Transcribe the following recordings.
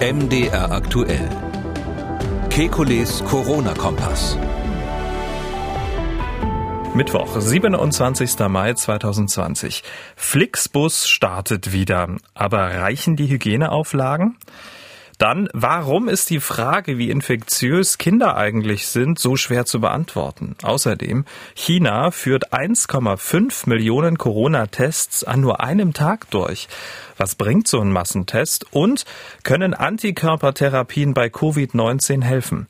MDR aktuell. Kekules Corona-Kompass. Mittwoch, 27. Mai 2020. Flixbus startet wieder. Aber reichen die Hygieneauflagen? Dann, warum ist die Frage, wie infektiös Kinder eigentlich sind, so schwer zu beantworten? Außerdem, China führt 1,5 Millionen Corona-Tests an nur einem Tag durch. Was bringt so ein Massentest? Und können Antikörpertherapien bei Covid-19 helfen?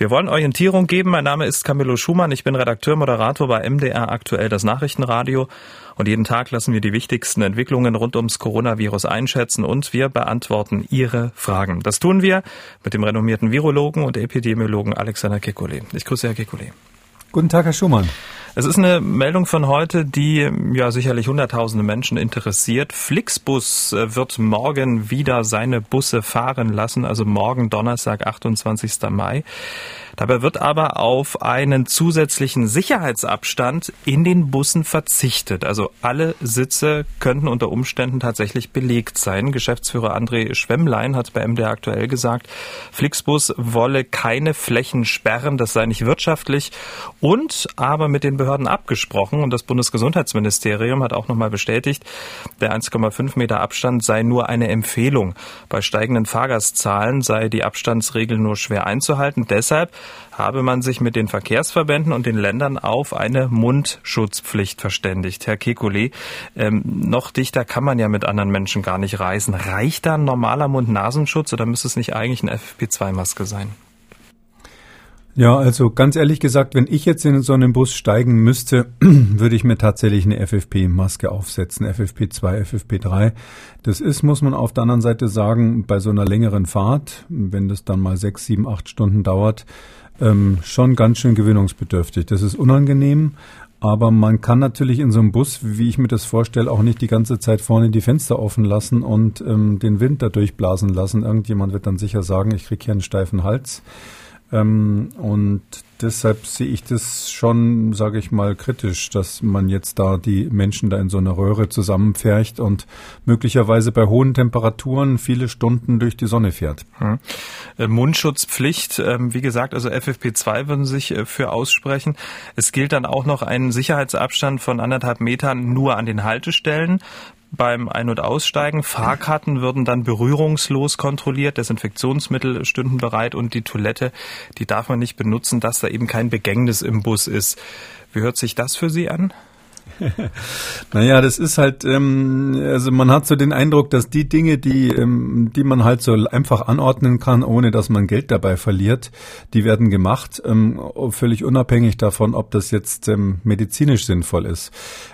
Wir wollen Orientierung geben. Mein Name ist Camillo Schumann. Ich bin Redakteur, Moderator bei MDR aktuell das Nachrichtenradio. Und jeden Tag lassen wir die wichtigsten Entwicklungen rund ums Coronavirus einschätzen und wir beantworten Ihre Fragen. Das tun wir mit dem renommierten Virologen und Epidemiologen Alexander Kekulé. Ich grüße Herr Kekulé. Guten Tag, Herr Schumann. Es ist eine Meldung von heute, die ja sicherlich hunderttausende Menschen interessiert. Flixbus äh, wird morgen wieder seine Busse fahren lassen, also morgen Donnerstag, 28. Mai. Dabei wird aber auf einen zusätzlichen Sicherheitsabstand in den Bussen verzichtet. Also alle Sitze könnten unter Umständen tatsächlich belegt sein. Geschäftsführer André Schwemmlein hat bei MDR aktuell gesagt, Flixbus wolle keine Flächen sperren, das sei nicht wirtschaftlich und aber mit den Behörden abgesprochen und das Bundesgesundheitsministerium hat auch nochmal bestätigt, der 1,5 Meter Abstand sei nur eine Empfehlung. Bei steigenden Fahrgastzahlen sei die Abstandsregel nur schwer einzuhalten. Deshalb habe man sich mit den Verkehrsverbänden und den Ländern auf eine Mundschutzpflicht verständigt. Herr Kekulé, ähm, noch dichter kann man ja mit anderen Menschen gar nicht reisen. Reicht da ein normaler Mund-Nasenschutz oder müsste es nicht eigentlich eine FFP2-Maske sein? Ja, also ganz ehrlich gesagt, wenn ich jetzt in so einen Bus steigen müsste, würde ich mir tatsächlich eine FFP-Maske aufsetzen, FFP2, FFP3. Das ist, muss man auf der anderen Seite sagen, bei so einer längeren Fahrt, wenn das dann mal sechs, sieben, acht Stunden dauert, ähm, schon ganz schön gewöhnungsbedürftig. Das ist unangenehm, aber man kann natürlich in so einem Bus, wie ich mir das vorstelle, auch nicht die ganze Zeit vorne die Fenster offen lassen und ähm, den Wind da durchblasen lassen. Irgendjemand wird dann sicher sagen, ich kriege hier einen steifen Hals. Ähm, und deshalb sehe ich das schon, sage ich mal, kritisch, dass man jetzt da die Menschen da in so einer Röhre zusammenpfercht und möglicherweise bei hohen Temperaturen viele Stunden durch die Sonne fährt. Hm. Äh, Mundschutzpflicht, ähm, wie gesagt, also FFP2 würden sich äh, für aussprechen. Es gilt dann auch noch ein Sicherheitsabstand von anderthalb Metern nur an den Haltestellen beim Ein- und Aussteigen. Fahrkarten würden dann berührungslos kontrolliert, Desinfektionsmittel stünden bereit und die Toilette, die darf man nicht benutzen, dass da eben kein Begängnis im Bus ist. Wie hört sich das für Sie an? naja, das ist halt, ähm, also man hat so den Eindruck, dass die Dinge, die, ähm, die man halt so einfach anordnen kann, ohne dass man Geld dabei verliert, die werden gemacht, ähm, völlig unabhängig davon, ob das jetzt ähm, medizinisch sinnvoll ist.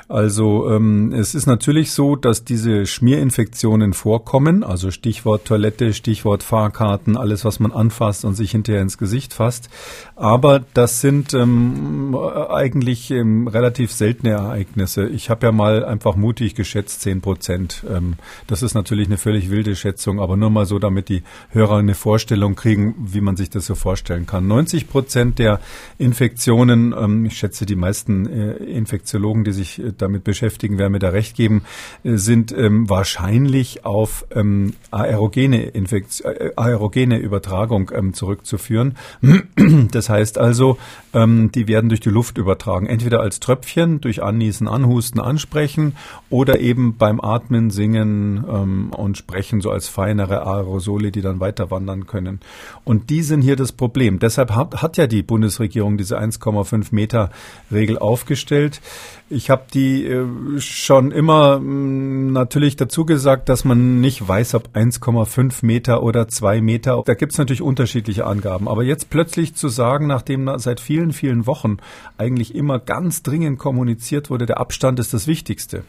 Also ähm, es ist natürlich so, dass diese Schmierinfektionen vorkommen, also Stichwort Toilette, Stichwort Fahrkarten, alles, was man anfasst und sich hinterher ins Gesicht fasst. Aber das sind ähm, eigentlich ähm, relativ seltene Ereignisse. Ich habe ja mal einfach mutig geschätzt, zehn Prozent. Ähm, das ist natürlich eine völlig wilde Schätzung, aber nur mal so, damit die Hörer eine Vorstellung kriegen, wie man sich das so vorstellen kann. 90 Prozent der Infektionen, ähm, ich schätze die meisten äh, Infektiologen, die sich äh, damit beschäftigen, werden mir da recht geben, äh, sind ähm, wahrscheinlich auf ähm, aerogene, Infektion, äh, aerogene Übertragung ähm, zurückzuführen. Das heißt also, ähm, die werden durch die Luft übertragen, entweder als Tröpfchen durch Anniesen, Anhusten, Ansprechen oder eben beim Atmen, Singen ähm, und Sprechen so als feinere Aerosole, die dann weiter wandern können. Und die sind hier das Problem. Deshalb hat, hat ja die Bundesregierung diese 1,5 Meter Regel aufgestellt. Ich habe die äh, schon immer mm, natürlich dazu gesagt, dass man nicht weiß, ob 1,5 Meter oder 2 Meter. Da gibt es natürlich unterschiedliche Angaben. Aber jetzt plötzlich zu sagen, nachdem seit vielen, vielen Wochen eigentlich immer ganz dringend kommuniziert wurde, der Abstand ist das Wichtigste.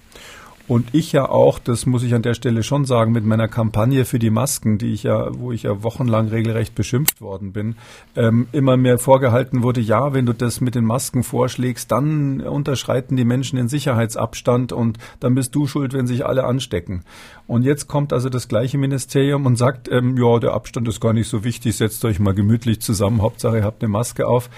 Und ich ja auch, das muss ich an der Stelle schon sagen, mit meiner Kampagne für die Masken, die ich ja, wo ich ja wochenlang regelrecht beschimpft worden bin, ähm, immer mehr vorgehalten wurde, ja, wenn du das mit den Masken vorschlägst, dann unterschreiten die Menschen den Sicherheitsabstand und dann bist du schuld, wenn sich alle anstecken. Und jetzt kommt also das gleiche Ministerium und sagt, ähm, ja, der Abstand ist gar nicht so wichtig, setzt euch mal gemütlich zusammen, Hauptsache ihr habt eine Maske auf.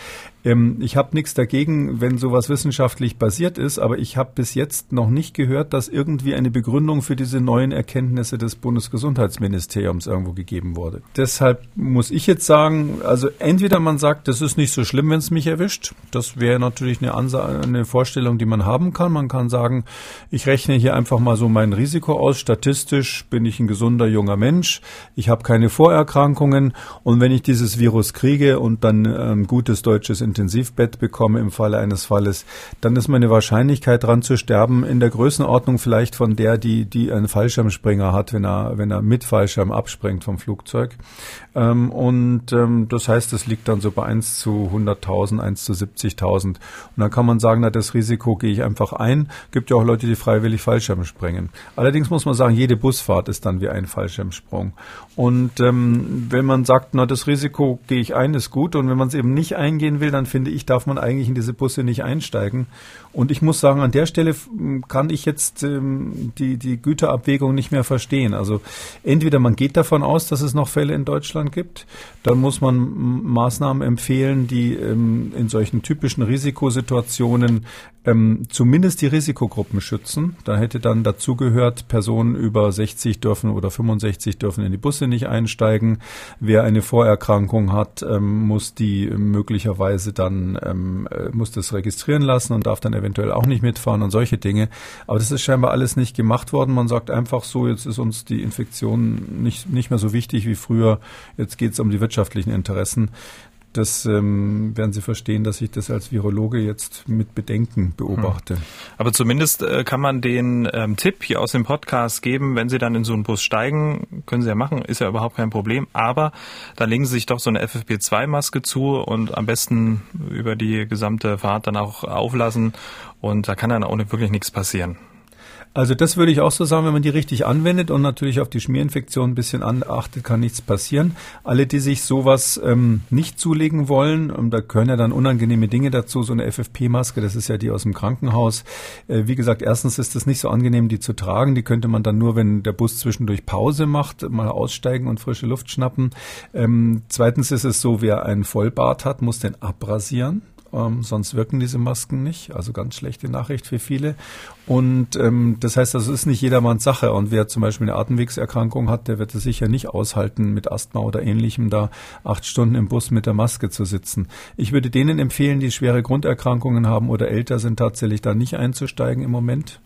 Ähm, ich habe nichts dagegen, wenn sowas wissenschaftlich basiert ist, aber ich habe bis jetzt noch nicht gehört, dass irgendwie eine Begründung für diese neuen Erkenntnisse des Bundesgesundheitsministeriums irgendwo gegeben wurde. Deshalb muss ich jetzt sagen, also entweder man sagt, das ist nicht so schlimm, wenn es mich erwischt. Das wäre natürlich eine, Ansa eine Vorstellung, die man haben kann. Man kann sagen, ich rechne hier einfach mal so mein Risiko aus. Statistisch bin ich ein gesunder junger Mensch. Ich habe keine Vorerkrankungen. Und wenn ich dieses Virus kriege und dann ein gutes deutsches Intensivbett bekomme im Falle eines Falles, dann ist meine Wahrscheinlichkeit dran zu sterben in der Größenordnung vielleicht von der, die, die einen Fallschirmspringer hat, wenn er, wenn er mit Fallschirm abspringt vom Flugzeug. Ähm, und ähm, das heißt, es liegt dann so bei 1 zu 100.000, 1 zu 70.000. Und dann kann man sagen, na, das Risiko gehe ich einfach ein. Gibt ja auch Leute, die freiwillig Fallschirm springen. Allerdings muss man sagen, jede Busfahrt ist dann wie ein Fallschirmsprung. Und ähm, wenn man sagt, na, das Risiko gehe ich ein, ist gut. Und wenn man es eben nicht eingehen will, dann finde ich, darf man eigentlich in diese Busse nicht einsteigen. Und ich muss sagen, an der Stelle kann ich jetzt ähm, die, die Güterabwägung nicht mehr verstehen. Also entweder man geht davon aus, dass es noch Fälle in Deutschland gibt, dann muss man Maßnahmen empfehlen, die ähm, in solchen typischen Risikosituationen ähm, zumindest die Risikogruppen schützen. Da hätte dann dazugehört, Personen über 60 dürfen oder 65 dürfen in die Busse nicht einsteigen. Wer eine Vorerkrankung hat, ähm, muss die möglicherweise dann ähm, äh, muss das registrieren lassen und darf dann eventuell auch nicht mitfahren und solche Dinge. Aber das ist scheinbar alles nicht gemacht worden. Man sagt einfach so, jetzt ist uns die Infektion nicht, nicht mehr so wichtig wie früher. Jetzt geht es um die wirtschaftlichen Interessen. Das ähm, werden Sie verstehen, dass ich das als Virologe jetzt mit Bedenken beobachte. Hm. Aber zumindest äh, kann man den ähm, Tipp hier aus dem Podcast geben, wenn Sie dann in so einen Bus steigen, können Sie ja machen, ist ja überhaupt kein Problem. Aber dann legen Sie sich doch so eine FFP2-Maske zu und am besten über die gesamte Fahrt dann auch auflassen. Und da kann dann auch nicht wirklich nichts passieren. Also das würde ich auch so sagen, wenn man die richtig anwendet und natürlich auf die Schmierinfektion ein bisschen anachtet, kann nichts passieren. Alle, die sich sowas ähm, nicht zulegen wollen, und da gehören ja dann unangenehme Dinge dazu, so eine FFP-Maske, das ist ja die aus dem Krankenhaus. Äh, wie gesagt, erstens ist es nicht so angenehm, die zu tragen. Die könnte man dann nur, wenn der Bus zwischendurch Pause macht, mal aussteigen und frische Luft schnappen. Ähm, zweitens ist es so, wer einen Vollbart hat, muss den abrasieren. Ähm, sonst wirken diese Masken nicht. Also ganz schlechte Nachricht für viele. Und ähm, das heißt, das ist nicht jedermanns Sache. Und wer zum Beispiel eine Atemwegserkrankung hat, der wird es sicher nicht aushalten, mit Asthma oder ähnlichem da acht Stunden im Bus mit der Maske zu sitzen. Ich würde denen empfehlen, die schwere Grunderkrankungen haben oder älter sind, tatsächlich da nicht einzusteigen im Moment.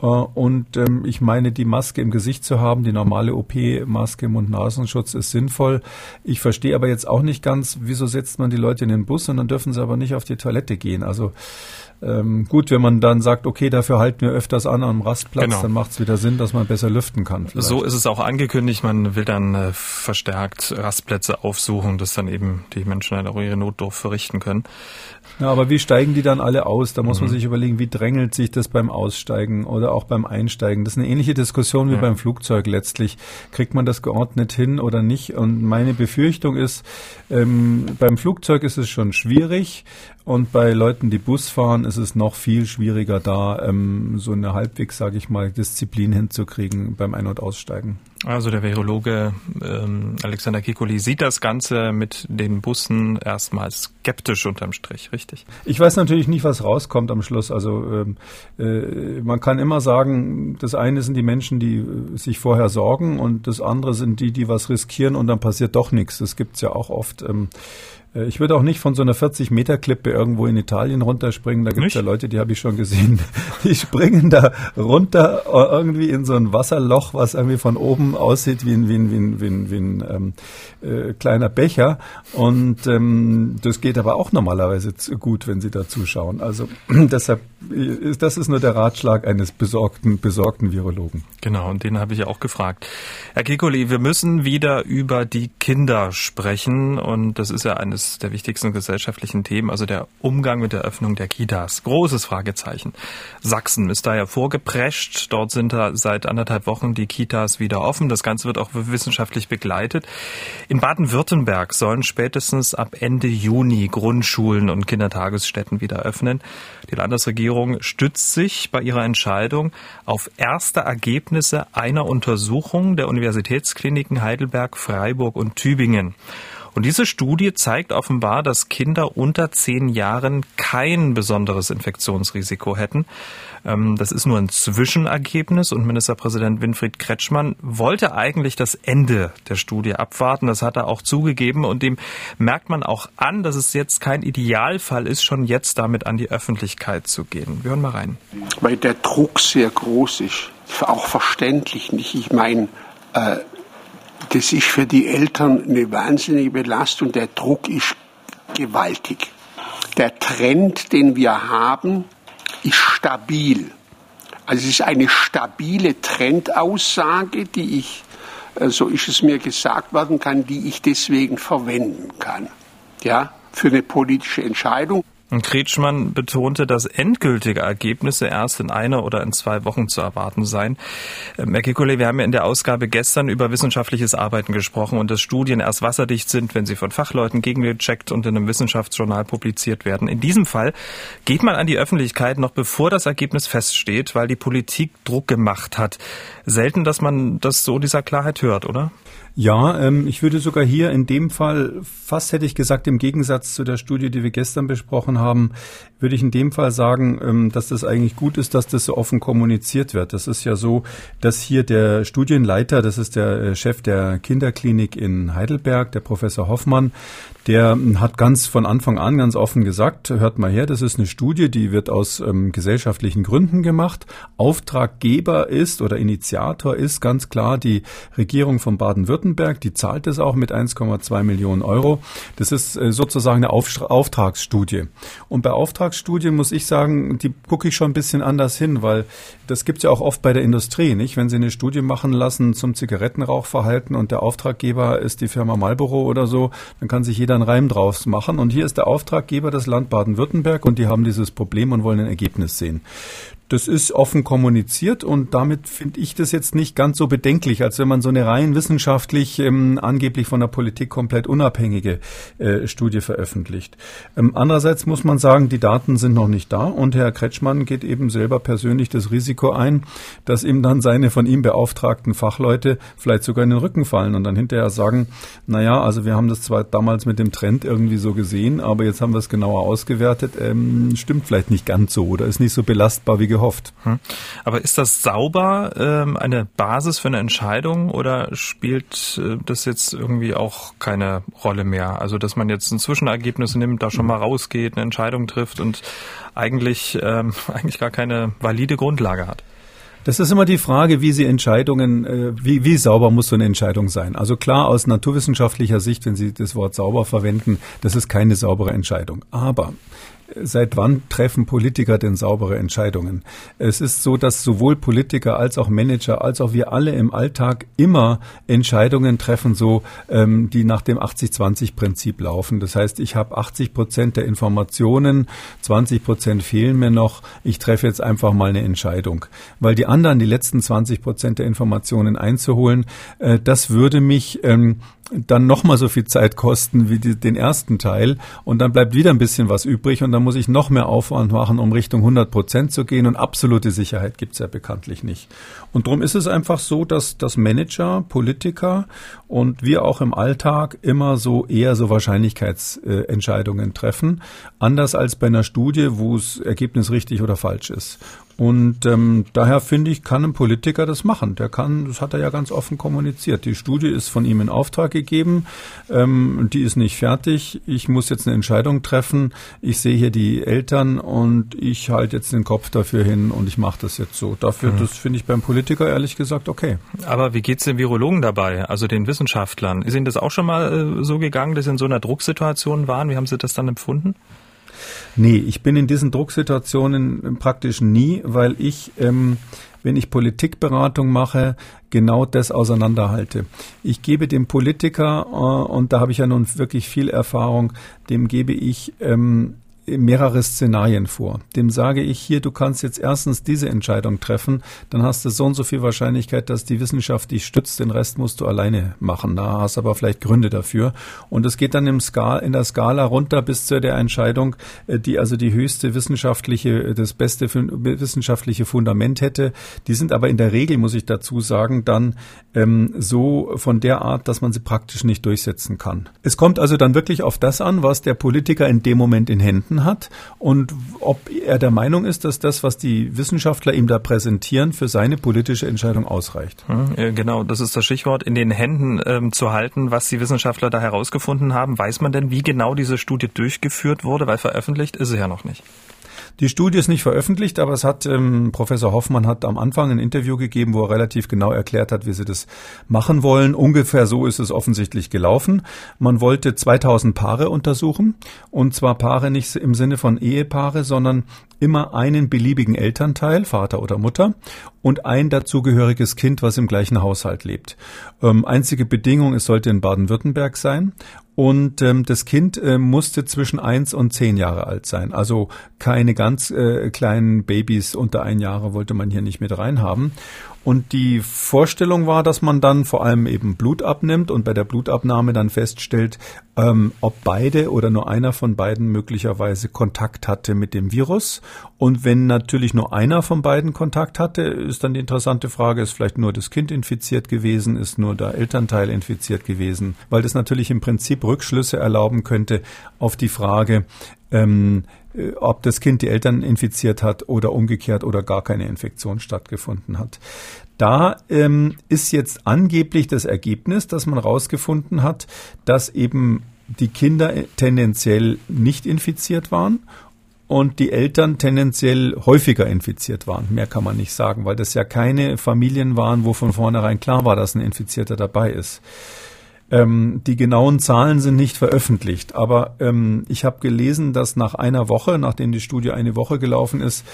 Äh, und ähm, ich meine, die Maske im Gesicht zu haben, die normale OP-Maske, Mund-Nasenschutz ist sinnvoll. Ich verstehe aber jetzt auch nicht ganz, wieso setzt man die Leute in den Bus und dann dürfen sie aber nicht auf die Toilette gehen. Also ähm, gut, wenn man dann sagt, okay, dafür halten wir öfters an am Rastplatz, genau. dann macht es wieder Sinn, dass man besser lüften kann. Vielleicht. So ist es auch angekündigt. Man will dann äh, verstärkt Rastplätze aufsuchen, dass dann eben die Menschen halt auch ihre Notdurft verrichten können. Ja, aber wie steigen die dann alle aus? Da muss mhm. man sich überlegen, wie drängelt sich das beim Aussteigen oder auch beim Einsteigen? Das ist eine ähnliche Diskussion wie ja. beim Flugzeug letztlich. Kriegt man das geordnet hin oder nicht? Und meine Befürchtung ist, ähm, beim Flugzeug ist es schon schwierig und bei Leuten, die Bus fahren, ist es noch viel schwieriger, da ähm, so eine halbwegs, sage ich mal, Disziplin hinzukriegen beim Ein- und Aussteigen. Also der Virologe ähm, Alexander Kikuli sieht das Ganze mit den Bussen erstmal skeptisch unterm Strich, richtig? Ich weiß natürlich nicht, was rauskommt am Schluss. Also ähm, äh, man kann immer sagen, das eine sind die Menschen, die äh, sich vorher sorgen und das andere sind die, die was riskieren und dann passiert doch nichts. Das gibt's ja auch oft. Ähm, äh, ich würde auch nicht von so einer 40-Meter-Klippe irgendwo in Italien runterspringen. Da gibt es ja Leute, die habe ich schon gesehen, die springen da runter äh, irgendwie in so ein Wasserloch, was irgendwie von oben aussieht wie ein, wie ein, wie ein, wie ein, wie ein ähm, äh, kleiner Becher. Und ähm, das geht aber auch normalerweise gut, wenn Sie da zuschauen. Also deshalb, äh, das ist nur der Ratschlag eines besorgten, besorgten Virologen. Genau, und den habe ich auch gefragt. Herr Kikoli, wir müssen wieder über die Kinder sprechen. Und das ist ja eines der wichtigsten gesellschaftlichen Themen, also der Umgang mit der Öffnung der Kitas. Großes Fragezeichen. Sachsen ist da ja vorgeprescht. Dort sind da seit anderthalb Wochen die Kitas wieder offen. Das Ganze wird auch wissenschaftlich begleitet. In Baden-Württemberg sollen spätestens ab Ende Juni Grundschulen und Kindertagesstätten wieder öffnen. Die Landesregierung stützt sich bei ihrer Entscheidung auf erste Ergebnisse einer Untersuchung der Universitätskliniken Heidelberg, Freiburg und Tübingen. Und diese Studie zeigt offenbar, dass Kinder unter zehn Jahren kein besonderes Infektionsrisiko hätten. Ähm, das ist nur ein Zwischenergebnis und Ministerpräsident Winfried Kretschmann wollte eigentlich das Ende der Studie abwarten. Das hat er auch zugegeben und dem merkt man auch an, dass es jetzt kein Idealfall ist, schon jetzt damit an die Öffentlichkeit zu gehen. Wir hören mal rein. Weil der Druck sehr groß ist, auch verständlich nicht. Ich meine, äh, das ist für die Eltern eine wahnsinnige Belastung. Der Druck ist gewaltig. Der Trend, den wir haben, ist stabil. Also es ist eine stabile Trendaussage, die ich, äh, so ist es mir gesagt werden kann, die ich deswegen verwenden kann. Ja, für eine politische Entscheidung. Und Kretschmann betonte, dass endgültige Ergebnisse erst in einer oder in zwei Wochen zu erwarten seien. Ähm, Herr Kikule, wir haben ja in der Ausgabe gestern über wissenschaftliches Arbeiten gesprochen und dass Studien erst wasserdicht sind, wenn sie von Fachleuten gegengecheckt und in einem Wissenschaftsjournal publiziert werden. In diesem Fall geht man an die Öffentlichkeit noch bevor das Ergebnis feststeht, weil die Politik Druck gemacht hat. Selten, dass man das so dieser Klarheit hört, oder? Ja, ähm, ich würde sogar hier in dem Fall, fast hätte ich gesagt, im Gegensatz zu der Studie, die wir gestern besprochen haben, würde ich in dem Fall sagen, ähm, dass das eigentlich gut ist, dass das so offen kommuniziert wird. Das ist ja so, dass hier der Studienleiter, das ist der äh, Chef der Kinderklinik in Heidelberg, der Professor Hoffmann, der hat ganz von Anfang an ganz offen gesagt, hört mal her, das ist eine Studie, die wird aus ähm, gesellschaftlichen Gründen gemacht. Auftraggeber ist oder Initiator ist ganz klar die Regierung von Baden-Württemberg, die zahlt es auch mit 1,2 Millionen Euro. Das ist äh, sozusagen eine Auf Auftragsstudie. Und bei Auftragsstudien muss ich sagen, die gucke ich schon ein bisschen anders hin, weil das gibt es ja auch oft bei der Industrie, nicht? Wenn Sie eine Studie machen lassen zum Zigarettenrauchverhalten und der Auftraggeber ist die Firma Marlboro oder so, dann kann sich jeder einen Reim draus machen. Und hier ist der Auftraggeber das Land Baden-Württemberg und die haben dieses Problem und wollen ein Ergebnis sehen. Das ist offen kommuniziert und damit finde ich das jetzt nicht ganz so bedenklich, als wenn man so eine rein wissenschaftlich ähm, angeblich von der Politik komplett unabhängige äh, Studie veröffentlicht. Ähm, andererseits muss man sagen, die Daten sind noch nicht da und Herr Kretschmann geht eben selber persönlich das Risiko ein, dass ihm dann seine von ihm beauftragten Fachleute vielleicht sogar in den Rücken fallen und dann hinterher sagen, na ja, also wir haben das zwar damals mit dem Trend irgendwie so gesehen, aber jetzt haben wir es genauer ausgewertet, ähm, stimmt vielleicht nicht ganz so oder ist nicht so belastbar wie gehofft. Hm. Aber ist das sauber ähm, eine Basis für eine Entscheidung oder spielt äh, das jetzt irgendwie auch keine Rolle mehr? Also dass man jetzt ein Zwischenergebnis nimmt, da schon mal rausgeht, eine Entscheidung trifft und eigentlich ähm, eigentlich gar keine valide Grundlage hat. Das ist immer die Frage, wie Sie Entscheidungen, äh, wie, wie sauber muss so eine Entscheidung sein? Also klar, aus naturwissenschaftlicher Sicht, wenn Sie das Wort sauber verwenden, das ist keine saubere Entscheidung. Aber seit wann treffen Politiker denn saubere Entscheidungen? Es ist so, dass sowohl Politiker als auch Manager als auch wir alle im Alltag immer Entscheidungen treffen, so ähm, die nach dem 80-20-Prinzip laufen. Das heißt, ich habe 80 Prozent der Informationen, 20 Prozent fehlen mir noch. Ich treffe jetzt einfach mal eine Entscheidung, weil die anderen, die letzten 20 Prozent der Informationen einzuholen, äh, das würde mich ähm, dann nochmal so viel Zeit kosten wie die, den ersten Teil und dann bleibt wieder ein bisschen was übrig und dann muss ich noch mehr Aufwand machen, um Richtung 100 Prozent zu gehen und absolute Sicherheit gibt's ja bekanntlich nicht. Und darum ist es einfach so, dass, dass Manager, Politiker und wir auch im Alltag immer so eher so Wahrscheinlichkeitsentscheidungen treffen, anders als bei einer Studie, wo das Ergebnis richtig oder falsch ist. Und ähm, daher finde ich, kann ein Politiker das machen. Der kann, das hat er ja ganz offen kommuniziert. Die Studie ist von ihm in Auftrag gegeben, ähm, die ist nicht fertig. Ich muss jetzt eine Entscheidung treffen. Ich sehe hier die Eltern und ich halte jetzt den Kopf dafür hin und ich mache das jetzt so. Dafür, mhm. das finde ich beim Politiker ehrlich gesagt okay. Aber wie geht's den Virologen dabei, also den Wissenschaftlern? Ist Ihnen das auch schon mal äh, so gegangen, dass Sie in so einer Drucksituation waren? Wie haben Sie das dann empfunden? Nee, ich bin in diesen Drucksituationen praktisch nie, weil ich, ähm, wenn ich Politikberatung mache, genau das auseinanderhalte. Ich gebe dem Politiker, äh, und da habe ich ja nun wirklich viel Erfahrung, dem gebe ich ähm, mehrere Szenarien vor. Dem sage ich hier, du kannst jetzt erstens diese Entscheidung treffen, dann hast du so und so viel Wahrscheinlichkeit, dass die Wissenschaft dich stützt, den Rest musst du alleine machen. Da hast aber vielleicht Gründe dafür. Und es geht dann im Skal, in der Skala runter bis zu der Entscheidung, äh, die also die höchste wissenschaftliche, das beste wissenschaftliche Fundament hätte. Die sind aber in der Regel, muss ich dazu sagen, dann ähm, so von der Art, dass man sie praktisch nicht durchsetzen kann. Es kommt also dann wirklich auf das an, was der Politiker in dem Moment in Händen hat und ob er der Meinung ist, dass das, was die Wissenschaftler ihm da präsentieren, für seine politische Entscheidung ausreicht. Hm, genau, das ist das Stichwort, in den Händen ähm, zu halten, was die Wissenschaftler da herausgefunden haben. Weiß man denn, wie genau diese Studie durchgeführt wurde? Weil veröffentlicht ist sie ja noch nicht. Die Studie ist nicht veröffentlicht, aber es hat ähm, Professor Hoffmann hat am Anfang ein Interview gegeben, wo er relativ genau erklärt hat, wie sie das machen wollen. Ungefähr so ist es offensichtlich gelaufen. Man wollte 2000 Paare untersuchen und zwar Paare nicht im Sinne von Ehepaare, sondern immer einen beliebigen Elternteil, Vater oder Mutter, und ein dazugehöriges Kind, was im gleichen Haushalt lebt. Ähm, einzige Bedingung, es sollte in Baden-Württemberg sein und ähm, das Kind äh, musste zwischen eins und zehn Jahre alt sein. Also keine ganz äh, kleinen Babys unter ein Jahre wollte man hier nicht mit reinhaben. Und die Vorstellung war, dass man dann vor allem eben Blut abnimmt und bei der Blutabnahme dann feststellt, ähm, ob beide oder nur einer von beiden möglicherweise Kontakt hatte mit dem Virus. Und wenn natürlich nur einer von beiden Kontakt hatte, ist dann die interessante Frage, ist vielleicht nur das Kind infiziert gewesen, ist nur der Elternteil infiziert gewesen, weil das natürlich im Prinzip Rückschlüsse erlauben könnte auf die Frage, ähm, äh, ob das Kind die Eltern infiziert hat oder umgekehrt oder gar keine Infektion stattgefunden hat. Da ähm, ist jetzt angeblich das Ergebnis, dass man herausgefunden hat, dass eben die Kinder tendenziell nicht infiziert waren und die Eltern tendenziell häufiger infiziert waren. Mehr kann man nicht sagen, weil das ja keine Familien waren, wo von vornherein klar war, dass ein Infizierter dabei ist. Ähm, die genauen Zahlen sind nicht veröffentlicht, aber ähm, ich habe gelesen, dass nach einer Woche, nachdem die Studie eine Woche gelaufen ist,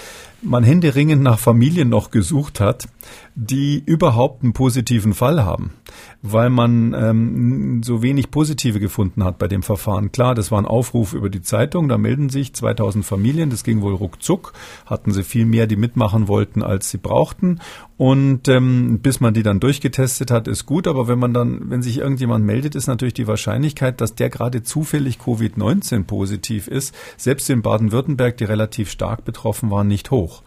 man händeringend nach Familien noch gesucht hat, die überhaupt einen positiven Fall haben, weil man ähm, so wenig Positive gefunden hat bei dem Verfahren. Klar, das war ein Aufruf über die Zeitung, da melden sich 2000 Familien, das ging wohl ruckzuck, hatten sie viel mehr, die mitmachen wollten, als sie brauchten. Und ähm, bis man die dann durchgetestet hat, ist gut, aber wenn man dann, wenn sich irgendjemand meldet, ist natürlich die Wahrscheinlichkeit, dass der gerade zufällig Covid-19 positiv ist, selbst in Baden-Württemberg, die relativ stark betroffen waren, nicht hoch hoch.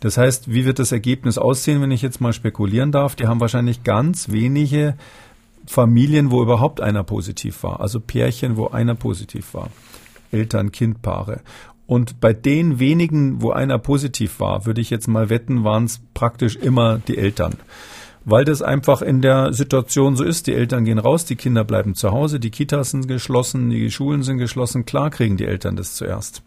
Das heißt, wie wird das Ergebnis aussehen, wenn ich jetzt mal spekulieren darf? Die haben wahrscheinlich ganz wenige Familien, wo überhaupt einer positiv war. Also Pärchen, wo einer positiv war. Eltern, Kindpaare. Und bei den wenigen, wo einer positiv war, würde ich jetzt mal wetten, waren es praktisch immer die Eltern. Weil das einfach in der Situation so ist. Die Eltern gehen raus, die Kinder bleiben zu Hause, die Kitas sind geschlossen, die Schulen sind geschlossen. Klar kriegen die Eltern das zuerst.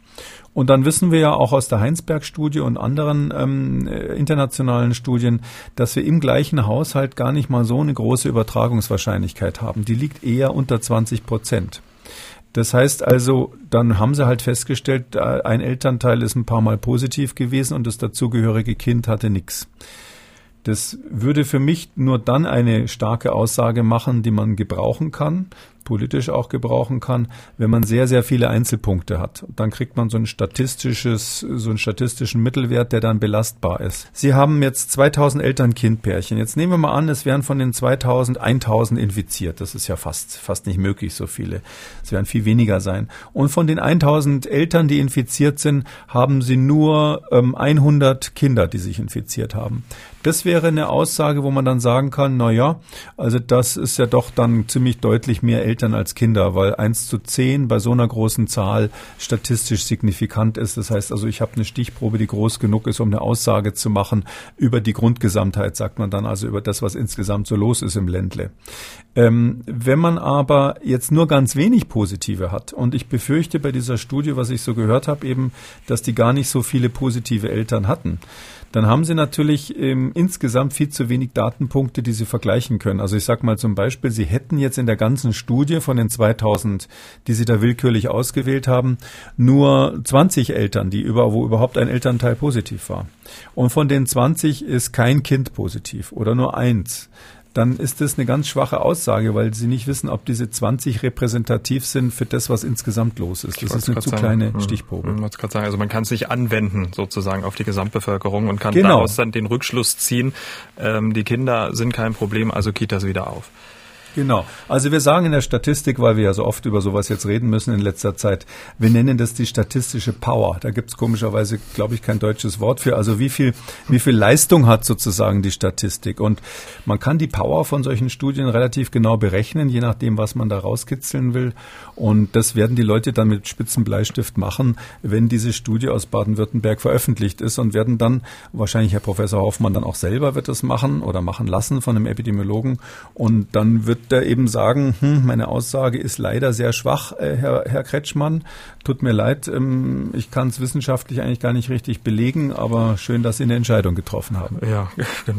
Und dann wissen wir ja auch aus der Heinsberg-Studie und anderen ähm, äh, internationalen Studien, dass wir im gleichen Haushalt gar nicht mal so eine große Übertragungswahrscheinlichkeit haben. Die liegt eher unter 20 Prozent. Das heißt also, dann haben sie halt festgestellt, äh, ein Elternteil ist ein paar Mal positiv gewesen und das dazugehörige Kind hatte nichts. Das würde für mich nur dann eine starke Aussage machen, die man gebrauchen kann, politisch auch gebrauchen kann, wenn man sehr, sehr viele Einzelpunkte hat. Dann kriegt man so ein statistisches, so einen statistischen Mittelwert, der dann belastbar ist. Sie haben jetzt 2000 Eltern-Kind-Pärchen. Jetzt nehmen wir mal an, es wären von den 2000 1000 infiziert. Das ist ja fast, fast nicht möglich, so viele. Es werden viel weniger sein. Und von den 1000 Eltern, die infiziert sind, haben sie nur ähm, 100 Kinder, die sich infiziert haben. Das wäre eine Aussage, wo man dann sagen kann, na ja, also das ist ja doch dann ziemlich deutlich mehr Eltern als Kinder, weil eins zu zehn bei so einer großen Zahl statistisch signifikant ist. Das heißt also, ich habe eine Stichprobe, die groß genug ist, um eine Aussage zu machen über die Grundgesamtheit, sagt man dann also über das, was insgesamt so los ist im Ländle. Ähm, wenn man aber jetzt nur ganz wenig Positive hat, und ich befürchte bei dieser Studie, was ich so gehört habe, eben, dass die gar nicht so viele positive Eltern hatten, dann haben Sie natürlich ähm, insgesamt viel zu wenig Datenpunkte, die Sie vergleichen können. Also ich sage mal zum Beispiel, Sie hätten jetzt in der ganzen Studie von den 2000, die Sie da willkürlich ausgewählt haben, nur 20 Eltern, die über, wo überhaupt ein Elternteil positiv war. Und von den 20 ist kein Kind positiv oder nur eins dann ist das eine ganz schwache Aussage, weil sie nicht wissen, ob diese 20 repräsentativ sind für das, was insgesamt los ist. Das ist eine zu sagen, kleine hm, Stichprobe. Ich wollte gerade sagen, also man kann es nicht anwenden sozusagen auf die Gesamtbevölkerung und kann genau. daraus dann den Rückschluss ziehen, ähm, die Kinder sind kein Problem, also Kitas wieder auf. Genau. Also wir sagen in der Statistik, weil wir ja so oft über sowas jetzt reden müssen in letzter Zeit, wir nennen das die statistische Power. Da gibt es komischerweise, glaube ich, kein deutsches Wort für. Also wie viel, wie viel Leistung hat sozusagen die Statistik? Und man kann die Power von solchen Studien relativ genau berechnen, je nachdem, was man da rauskitzeln will. Und das werden die Leute dann mit Spitzenbleistift machen, wenn diese Studie aus Baden-Württemberg veröffentlicht ist und werden dann, wahrscheinlich Herr Professor Hoffmann dann auch selber wird das machen oder machen lassen von einem Epidemiologen. Und dann wird da eben sagen, hm, meine Aussage ist leider sehr schwach, äh, Herr, Herr Kretschmann. Tut mir leid, ähm, ich kann es wissenschaftlich eigentlich gar nicht richtig belegen, aber schön, dass Sie eine Entscheidung getroffen haben. Ja,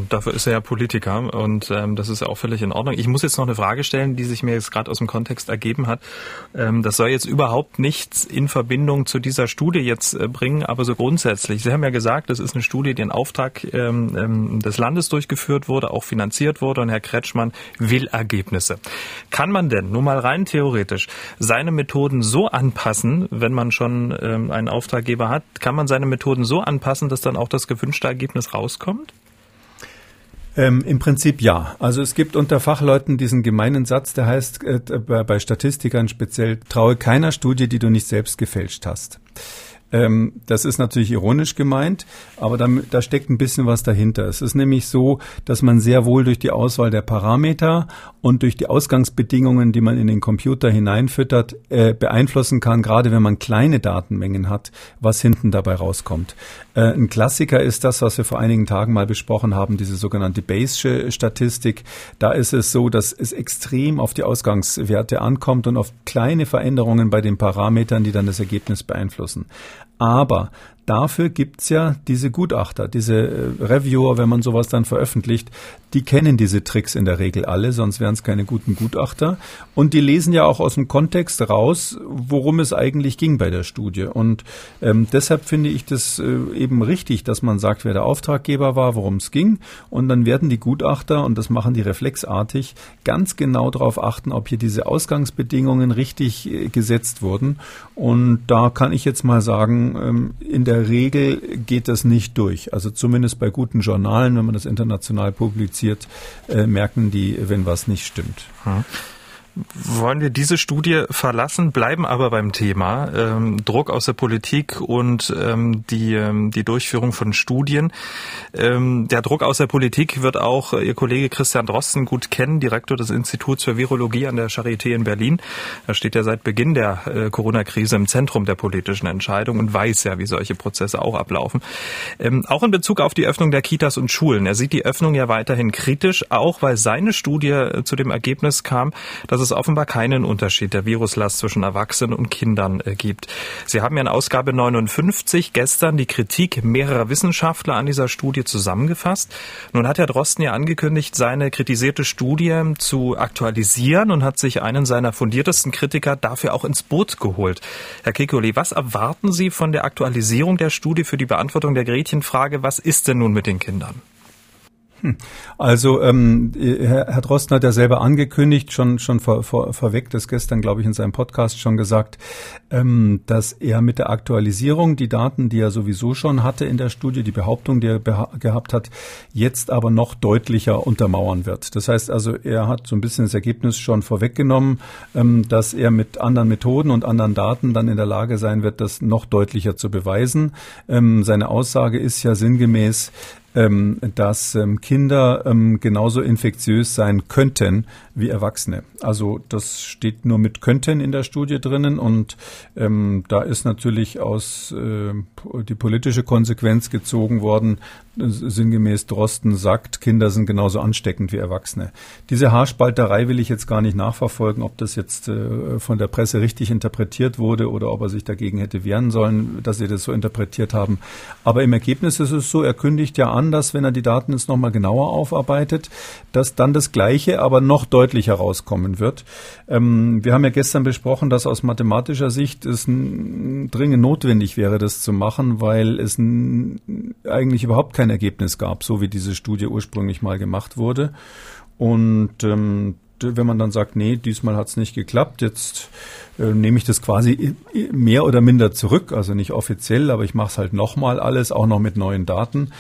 dafür ist er ja Politiker und ähm, das ist auch völlig in Ordnung. Ich muss jetzt noch eine Frage stellen, die sich mir jetzt gerade aus dem Kontext ergeben hat. Ähm, das soll jetzt überhaupt nichts in Verbindung zu dieser Studie jetzt äh, bringen, aber so grundsätzlich. Sie haben ja gesagt, das ist eine Studie, die in Auftrag ähm, ähm, des Landes durchgeführt wurde, auch finanziert wurde und Herr Kretschmann will Ergebnisse. Kann man denn, nur mal rein theoretisch, seine Methoden so anpassen, wenn man schon einen Auftraggeber hat, kann man seine Methoden so anpassen, dass dann auch das gewünschte Ergebnis rauskommt? Ähm, Im Prinzip ja. Also es gibt unter Fachleuten diesen gemeinen Satz, der heißt äh, bei Statistikern speziell, traue keiner Studie, die du nicht selbst gefälscht hast. Ähm, das ist natürlich ironisch gemeint, aber da, da steckt ein bisschen was dahinter. Es ist nämlich so, dass man sehr wohl durch die Auswahl der Parameter und durch die Ausgangsbedingungen, die man in den Computer hineinfüttert, äh, beeinflussen kann, gerade wenn man kleine Datenmengen hat, was hinten dabei rauskommt. Äh, ein Klassiker ist das, was wir vor einigen Tagen mal besprochen haben, diese sogenannte Bayesche Statistik. Da ist es so, dass es extrem auf die Ausgangswerte ankommt und auf kleine Veränderungen bei den Parametern, die dann das Ergebnis beeinflussen. Aber dafür gibt's ja diese Gutachter, diese äh, Reviewer, wenn man sowas dann veröffentlicht, die kennen diese Tricks in der Regel alle, sonst wären es keine guten Gutachter. Und die lesen ja auch aus dem Kontext raus, worum es eigentlich ging bei der Studie. Und ähm, deshalb finde ich das äh, eben richtig, dass man sagt, wer der Auftraggeber war, worum es ging. Und dann werden die Gutachter, und das machen die reflexartig, ganz genau darauf achten, ob hier diese Ausgangsbedingungen richtig äh, gesetzt wurden. Und da kann ich jetzt mal sagen, ähm, in der der Regel geht das nicht durch. Also zumindest bei guten Journalen, wenn man das international publiziert, äh, merken die, wenn was nicht stimmt. Hm wollen wir diese Studie verlassen, bleiben aber beim Thema ähm, Druck aus der Politik und ähm, die, ähm, die Durchführung von Studien. Ähm, der Druck aus der Politik wird auch Ihr Kollege Christian Drosten gut kennen, Direktor des Instituts für Virologie an der Charité in Berlin. Er steht ja seit Beginn der äh, Corona-Krise im Zentrum der politischen Entscheidung und weiß ja, wie solche Prozesse auch ablaufen. Ähm, auch in Bezug auf die Öffnung der Kitas und Schulen. Er sieht die Öffnung ja weiterhin kritisch, auch weil seine Studie äh, zu dem Ergebnis kam, dass es es offenbar keinen Unterschied der Viruslast zwischen Erwachsenen und Kindern äh, gibt. Sie haben ja in Ausgabe 59 gestern die Kritik mehrerer Wissenschaftler an dieser Studie zusammengefasst. Nun hat Herr Drosten ja angekündigt, seine kritisierte Studie zu aktualisieren und hat sich einen seiner fundiertesten Kritiker dafür auch ins Boot geholt. Herr Kekuli, was erwarten Sie von der Aktualisierung der Studie für die Beantwortung der Gretchenfrage? Was ist denn nun mit den Kindern? Hm. Also ähm, Herr, Herr Drosten hat ja selber angekündigt, schon schon vor, vor, vorweg, das gestern, glaube ich, in seinem Podcast schon gesagt, ähm, dass er mit der Aktualisierung die Daten, die er sowieso schon hatte in der Studie, die Behauptung, die er gehabt hat, jetzt aber noch deutlicher untermauern wird. Das heißt also, er hat so ein bisschen das Ergebnis schon vorweggenommen, ähm, dass er mit anderen Methoden und anderen Daten dann in der Lage sein wird, das noch deutlicher zu beweisen. Ähm, seine Aussage ist ja sinngemäß, ähm, dass ähm, Kinder ähm, genauso infektiös sein könnten wie Erwachsene. Also das steht nur mit könnten in der Studie drinnen und ähm, da ist natürlich aus äh, die politische Konsequenz gezogen worden, sinngemäß Drosten sagt, Kinder sind genauso ansteckend wie Erwachsene. Diese Haarspalterei will ich jetzt gar nicht nachverfolgen, ob das jetzt äh, von der Presse richtig interpretiert wurde oder ob er sich dagegen hätte wehren sollen, dass sie das so interpretiert haben. Aber im Ergebnis ist es so, er kündigt ja an, dass wenn er die Daten jetzt nochmal genauer aufarbeitet, dass dann das Gleiche, aber noch deutlicher rauskommen wird. Ähm, wir haben ja gestern besprochen, dass aus mathematischer Sicht es dringend notwendig wäre, das zu machen, weil es eigentlich überhaupt kein Ergebnis gab, so wie diese Studie ursprünglich mal gemacht wurde. Und ähm, wenn man dann sagt, nee, diesmal hat es nicht geklappt, jetzt äh, nehme ich das quasi mehr oder minder zurück, also nicht offiziell, aber ich mache es halt nochmal alles, auch noch mit neuen Daten,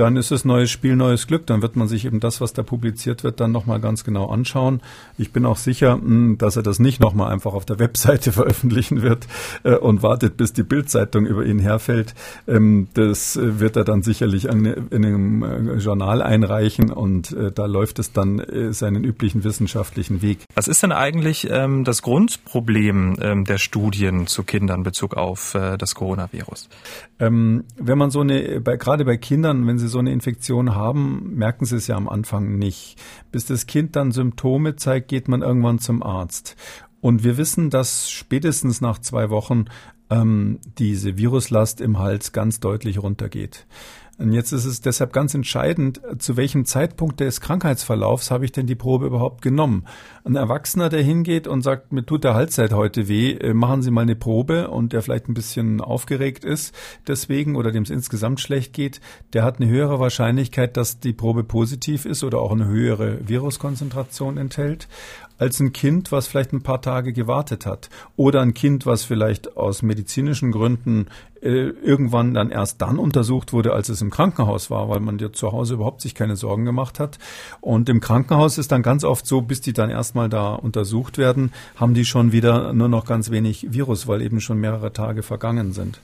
dann ist es neues Spiel, neues Glück. Dann wird man sich eben das, was da publiziert wird, dann nochmal ganz genau anschauen. Ich bin auch sicher, hm, dass er das nicht nochmal einfach auf der Webseite veröffentlichen wird äh, und wartet, bis die Bildzeitung über ihn herfällt. Ähm, das äh, wird er dann sicherlich in einem äh, Journal einreichen und da läuft es dann seinen üblichen wissenschaftlichen Weg. Was ist denn eigentlich ähm, das Grundproblem ähm, der Studien zu Kindern in Bezug auf das Coronavirus? wenn man so eine, gerade bei Kindern, wenn sie so eine Infektion haben, merken sie es ja am Anfang nicht. Bis das Kind dann Symptome zeigt, geht man irgendwann zum Arzt. Und wir wissen, dass spätestens nach zwei Wochen ähm, diese Viruslast im Hals ganz deutlich runtergeht. Und jetzt ist es deshalb ganz entscheidend, zu welchem Zeitpunkt des Krankheitsverlaufs habe ich denn die Probe überhaupt genommen. Ein Erwachsener, der hingeht und sagt, mir tut der Hals heute weh, äh, machen Sie mal eine Probe und der vielleicht ein bisschen aufgeregt ist deswegen oder dem es insgesamt schlecht geht, der hat eine höhere Wahrscheinlichkeit, dass die Probe positiv ist oder auch eine höhere Viruskonzentration enthält als ein Kind, was vielleicht ein paar Tage gewartet hat. Oder ein Kind, was vielleicht aus medizinischen Gründen äh, irgendwann dann erst dann untersucht wurde, als es im Krankenhaus war, weil man dir zu Hause überhaupt sich keine Sorgen gemacht hat. Und im Krankenhaus ist dann ganz oft so, bis die dann erstmal da untersucht werden, haben die schon wieder nur noch ganz wenig Virus, weil eben schon mehrere Tage vergangen sind.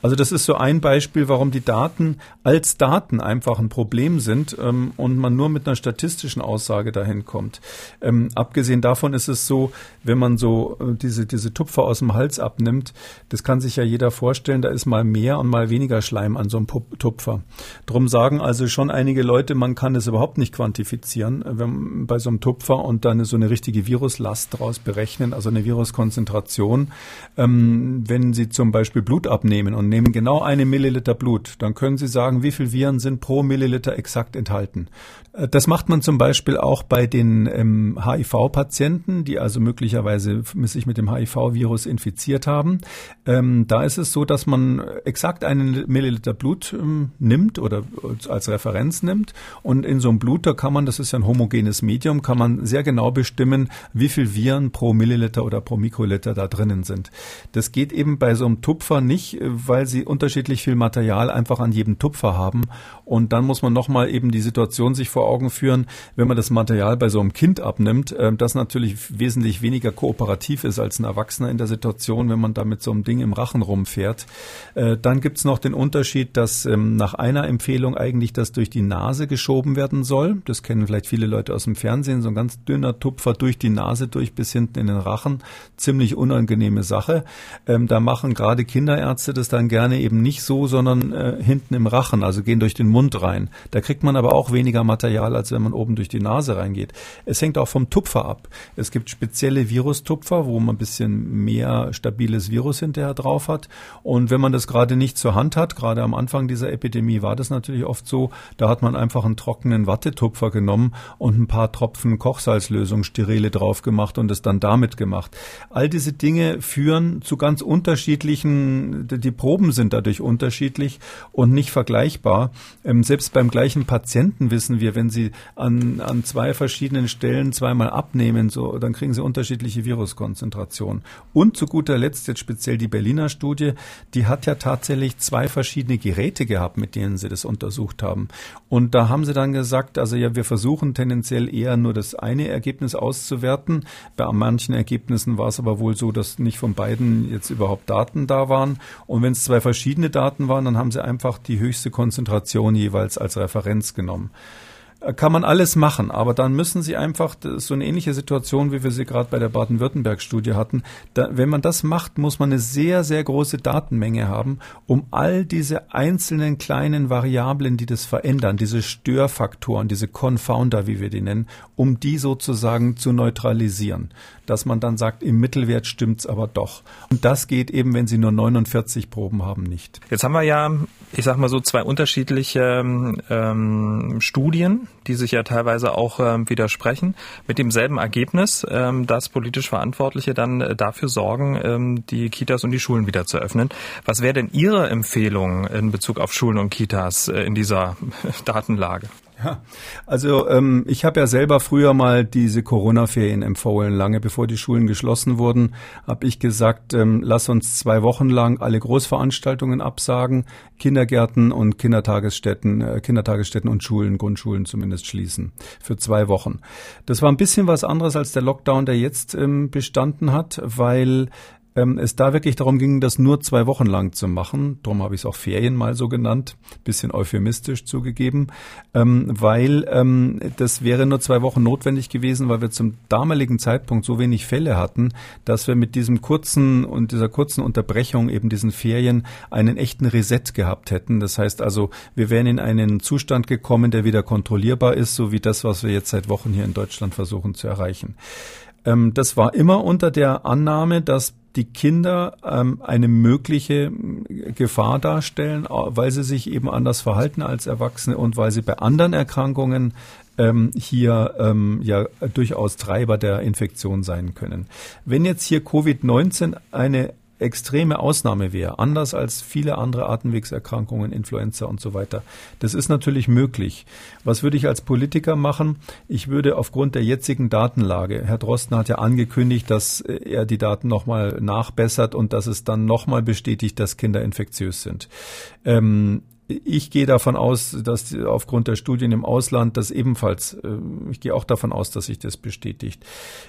Also das ist so ein Beispiel, warum die Daten als Daten einfach ein Problem sind ähm, und man nur mit einer statistischen Aussage dahin kommt. Ähm, abgesehen davon ist es so, wenn man so äh, diese, diese Tupfer aus dem Hals abnimmt, das kann sich ja jeder vorstellen, da ist mal mehr und mal weniger Schleim an so einem Tupfer. Drum sagen also schon einige Leute, man kann es überhaupt nicht quantifizieren äh, wenn, bei so einem Tupfer und dann so eine richtige Viruslast daraus berechnen, also eine Viruskonzentration. Ähm, wenn Sie zum Beispiel Blut abnehmen und nehmen genau eine Milliliter Blut, dann können Sie sagen, wie viel Viren sind pro Milliliter exakt enthalten. Äh, das macht man zum Beispiel auch bei den ähm, HIV-Patienten, die also möglicherweise sich mit dem HIV-Virus infiziert haben. Ähm, da ist es so, dass man exakt einen Milliliter Blut ähm, nimmt oder als Referenz nimmt und in so einem Blut, da kann man, das ist ja ein homogenes Medium, kann man sehr genau bestimmen, wie viel Viren pro Milliliter oder pro Mikroliter da drinnen sind. Das geht eben bei so einem Tupfer nicht, weil sie unterschiedlich viel Material einfach an jedem Tupfer haben und dann muss man nochmal eben die Situation sich vor Augen führen, wenn man das Material bei so einem Kind abnimmt, äh, das natürlich wesentlich weniger kooperativ ist als ein Erwachsener in der Situation, wenn man da mit so einem Ding im Rachen rumfährt. Äh, dann gibt's noch den Unterschied, dass ähm, nach einer Empfehlung eigentlich das durch die Nase geschoben werden soll. Das kennen vielleicht viele Leute aus dem Fernsehen, so ein ganz dünner Tupfer durch die Nase durch bis hinten in den Rachen. Ziemlich unangenehme Sache. Ähm, da machen gerade Kinderärzte das dann gerne eben nicht so, sondern äh, hinten im Rachen, also gehen durch den Mund rein. Da kriegt man aber auch weniger Material als wenn man oben durch die Nase reingeht. Es hängt auch vom Tupfer ab. Es gibt spezielle Virustupfer, wo man ein bisschen mehr stabiles Virus hinterher drauf hat. Und wenn man das gerade nicht zur Hand hat, gerade am Anfang dieser Epidemie war das natürlich oft so, da hat man einfach einen trockenen Wattetupfer genommen und ein paar Tropfen Kochsalzlösung sterile drauf gemacht und es dann damit gemacht. All diese Dinge führen zu ganz unterschiedlichen, die Proben sind dadurch unterschiedlich und nicht vergleichbar. Ähm, selbst beim gleichen Patienten wissen wir, wenn Sie an, an zwei verschiedenen Stellen zweimal abnehmen, so, dann kriegen Sie unterschiedliche Viruskonzentrationen. Und zu guter Letzt jetzt speziell die Berliner Studie, die hat ja tatsächlich zwei verschiedene Geräte gehabt, mit denen sie das untersucht haben. Und da haben sie dann gesagt, also ja, wir versuchen tendenziell eher nur das eine Ergebnis auszuwerten. Bei manchen Ergebnissen war es aber wohl so, dass nicht von beiden jetzt überhaupt Daten da waren. Und wenn es zwei verschiedene Daten waren, dann haben sie einfach die höchste Konzentration jeweils als Referenz genommen kann man alles machen, aber dann müssen Sie einfach so eine ähnliche Situation, wie wir sie gerade bei der Baden-Württemberg-Studie hatten. Da, wenn man das macht, muss man eine sehr, sehr große Datenmenge haben, um all diese einzelnen kleinen Variablen, die das verändern, diese Störfaktoren, diese Confounder, wie wir die nennen, um die sozusagen zu neutralisieren. Dass man dann sagt, im Mittelwert stimmt's aber doch. Und das geht eben, wenn Sie nur 49 Proben haben, nicht. Jetzt haben wir ja, ich sag mal so, zwei unterschiedliche ähm, Studien die sich ja teilweise auch ähm, widersprechen, mit demselben Ergebnis, ähm, dass politisch Verantwortliche dann äh, dafür sorgen, ähm, die Kitas und die Schulen wieder zu öffnen. Was wäre denn Ihre Empfehlung in Bezug auf Schulen und Kitas äh, in dieser Datenlage? Ja, also ähm, ich habe ja selber früher mal diese Corona-Ferien empfohlen. Lange bevor die Schulen geschlossen wurden, habe ich gesagt, ähm, lass uns zwei Wochen lang alle Großveranstaltungen absagen, Kindergärten und Kindertagesstätten, äh, Kindertagesstätten und Schulen, Grundschulen zumindest schließen für zwei Wochen. Das war ein bisschen was anderes als der Lockdown, der jetzt ähm, bestanden hat, weil ähm, es da wirklich darum ging, das nur zwei Wochen lang zu machen. Darum habe ich es auch Ferien mal so genannt, bisschen euphemistisch zugegeben, ähm, weil ähm, das wäre nur zwei Wochen notwendig gewesen, weil wir zum damaligen Zeitpunkt so wenig Fälle hatten, dass wir mit diesem kurzen und dieser kurzen Unterbrechung eben diesen Ferien einen echten Reset gehabt hätten. Das heißt also, wir wären in einen Zustand gekommen, der wieder kontrollierbar ist, so wie das, was wir jetzt seit Wochen hier in Deutschland versuchen zu erreichen. Ähm, das war immer unter der Annahme, dass die Kinder ähm, eine mögliche Gefahr darstellen, weil sie sich eben anders verhalten als Erwachsene und weil sie bei anderen Erkrankungen ähm, hier ähm, ja durchaus Treiber der Infektion sein können. Wenn jetzt hier Covid-19 eine extreme Ausnahme wäre, anders als viele andere Atemwegserkrankungen, Influenza und so weiter. Das ist natürlich möglich. Was würde ich als Politiker machen? Ich würde aufgrund der jetzigen Datenlage, Herr Drosten hat ja angekündigt, dass er die Daten nochmal nachbessert und dass es dann nochmal bestätigt, dass Kinder infektiös sind. Ähm, ich gehe davon aus, dass aufgrund der Studien im Ausland das ebenfalls, äh, ich gehe auch davon aus, dass sich das bestätigt.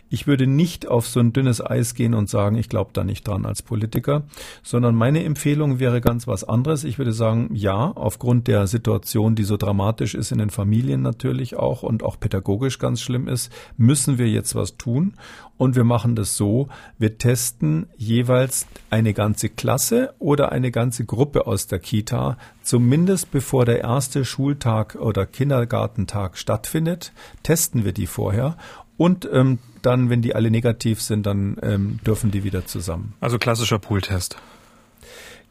Ich würde nicht auf so ein dünnes Eis gehen und sagen, ich glaube da nicht dran als Politiker, sondern meine Empfehlung wäre ganz was anderes. Ich würde sagen, ja, aufgrund der Situation, die so dramatisch ist in den Familien natürlich auch und auch pädagogisch ganz schlimm ist, müssen wir jetzt was tun. Und wir machen das so, wir testen jeweils eine ganze Klasse oder eine ganze Gruppe aus der Kita, zumindest bevor der erste Schultag oder Kindergartentag stattfindet, testen wir die vorher und ähm, dann, wenn die alle negativ sind, dann ähm, dürfen die wieder zusammen. Also klassischer Pooltest.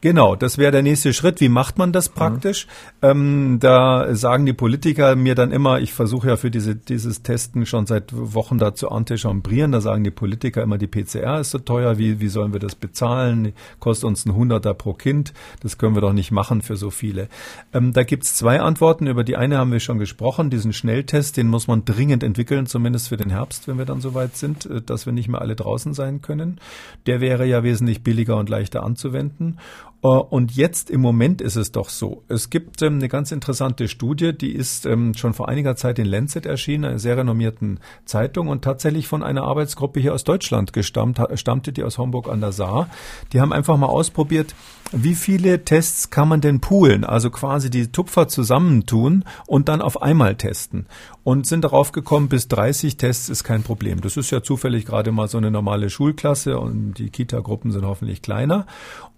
Genau, das wäre der nächste Schritt. Wie macht man das praktisch? Mhm. Ähm, da sagen die Politiker mir dann immer, ich versuche ja für diese, dieses Testen schon seit Wochen da zu antichambrieren, da sagen die Politiker immer, die PCR ist so teuer, wie, wie sollen wir das bezahlen? Kostet uns ein Hunderter pro Kind, das können wir doch nicht machen für so viele. Ähm, da gibt's zwei Antworten, über die eine haben wir schon gesprochen, diesen Schnelltest, den muss man dringend entwickeln, zumindest für den Herbst, wenn wir dann soweit sind, äh, dass wir nicht mehr alle draußen sein können. Der wäre ja wesentlich billiger und leichter anzuwenden. Äh, und jetzt im Moment ist es doch so. Es gibt ähm, eine ganz interessante Studie, die ist ähm, schon vor einiger Zeit in Lancet erschienen, einer sehr renommierten Zeitung und tatsächlich von einer Arbeitsgruppe hier aus Deutschland gestammt, stammte die aus Homburg an der Saar. Die haben einfach mal ausprobiert, wie viele Tests kann man denn poolen, also quasi die Tupfer zusammentun und dann auf einmal testen und sind darauf gekommen, bis 30 Tests ist kein Problem. Das ist ja zufällig gerade mal so eine normale Schulklasse und die Kita-Gruppen sind hoffentlich kleiner.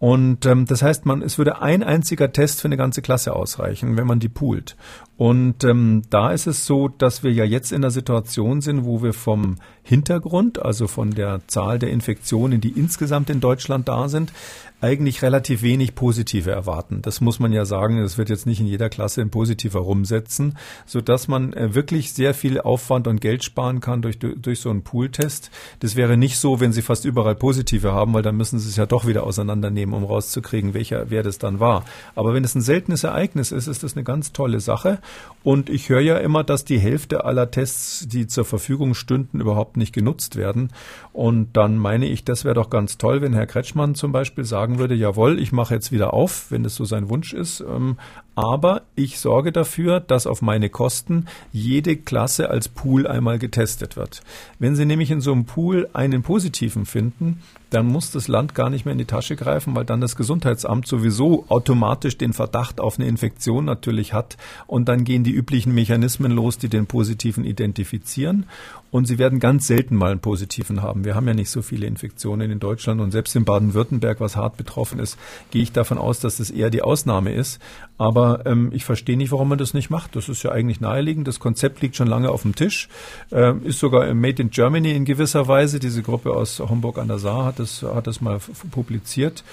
Und ähm, das heißt, man, es würde ein einziger Test für eine ganze Klasse ausreichen, wenn man die poolt. Und ähm, da ist es so, dass wir ja jetzt in der Situation sind, wo wir vom Hintergrund, also von der Zahl der Infektionen, die insgesamt in Deutschland da sind, eigentlich relativ wenig positive erwarten. Das muss man ja sagen. Es wird jetzt nicht in jeder Klasse ein positiver rumsetzen, so dass man äh, wirklich sehr viel Aufwand und Geld sparen kann durch, durch so einen Pooltest. Das wäre nicht so, wenn Sie fast überall positive haben, weil dann müssen Sie es ja doch wieder auseinandernehmen, um rauszukriegen, welcher, wer das dann war. Aber wenn es ein seltenes Ereignis ist, ist das eine ganz tolle Sache. Und ich höre ja immer, dass die Hälfte aller Tests, die zur Verfügung stünden, überhaupt nicht genutzt werden. Und dann meine ich, das wäre doch ganz toll, wenn Herr Kretschmann zum Beispiel sagen würde, jawohl, ich mache jetzt wieder auf, wenn das so sein Wunsch ist, ähm, aber ich sorge dafür, dass auf meine Kosten jede Klasse als Pool einmal getestet wird. Wenn Sie nämlich in so einem Pool einen positiven finden, dann muss das Land gar nicht mehr in die Tasche greifen, weil dann das Gesundheitsamt sowieso automatisch den Verdacht auf eine Infektion natürlich hat und dann gehen die üblichen Mechanismen los, die den positiven identifizieren und sie werden ganz selten mal einen positiven haben. Wir haben ja nicht so viele Infektionen in Deutschland und selbst in Baden-Württemberg, was hart betroffen ist, gehe ich davon aus, dass das eher die Ausnahme ist. Aber ähm, ich verstehe nicht, warum man das nicht macht. Das ist ja eigentlich naheliegend. Das Konzept liegt schon lange auf dem Tisch, ähm, ist sogar Made in Germany in gewisser Weise. Diese Gruppe aus Homburg an der Saar hat das, hat das mal publiziert.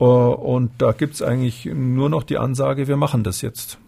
Uh, und da gibt's eigentlich nur noch die Ansage, wir machen das jetzt.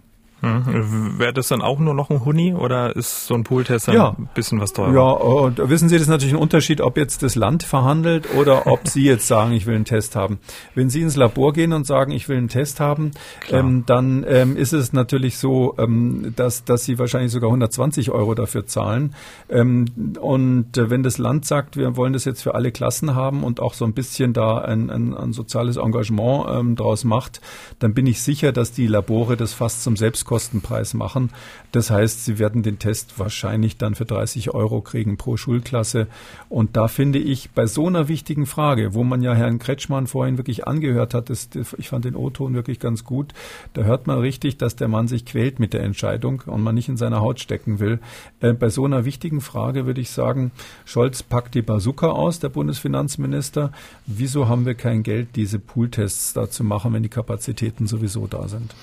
Hm. Wäre das dann auch nur noch ein Huni oder ist so ein Pooltest dann ja. ein bisschen was teurer? Ja, und wissen Sie, das ist natürlich ein Unterschied, ob jetzt das Land verhandelt oder ob Sie jetzt sagen, ich will einen Test haben. Wenn Sie ins Labor gehen und sagen, ich will einen Test haben, ähm, dann ähm, ist es natürlich so, ähm, dass, dass Sie wahrscheinlich sogar 120 Euro dafür zahlen. Ähm, und äh, wenn das Land sagt, wir wollen das jetzt für alle Klassen haben und auch so ein bisschen da ein, ein, ein soziales Engagement ähm, draus macht, dann bin ich sicher, dass die Labore das fast zum Selbst Selbstkostenpreis machen. Das heißt, Sie werden den Test wahrscheinlich dann für 30 Euro kriegen pro Schulklasse. Und da finde ich bei so einer wichtigen Frage, wo man ja Herrn Kretschmann vorhin wirklich angehört hat, das, ich fand den O-Ton wirklich ganz gut, da hört man richtig, dass der Mann sich quält mit der Entscheidung und man nicht in seiner Haut stecken will. Äh, bei so einer wichtigen Frage würde ich sagen, Scholz packt die Bazooka aus, der Bundesfinanzminister. Wieso haben wir kein Geld, diese Pooltests da zu machen, wenn die Kapazitäten sowieso da sind?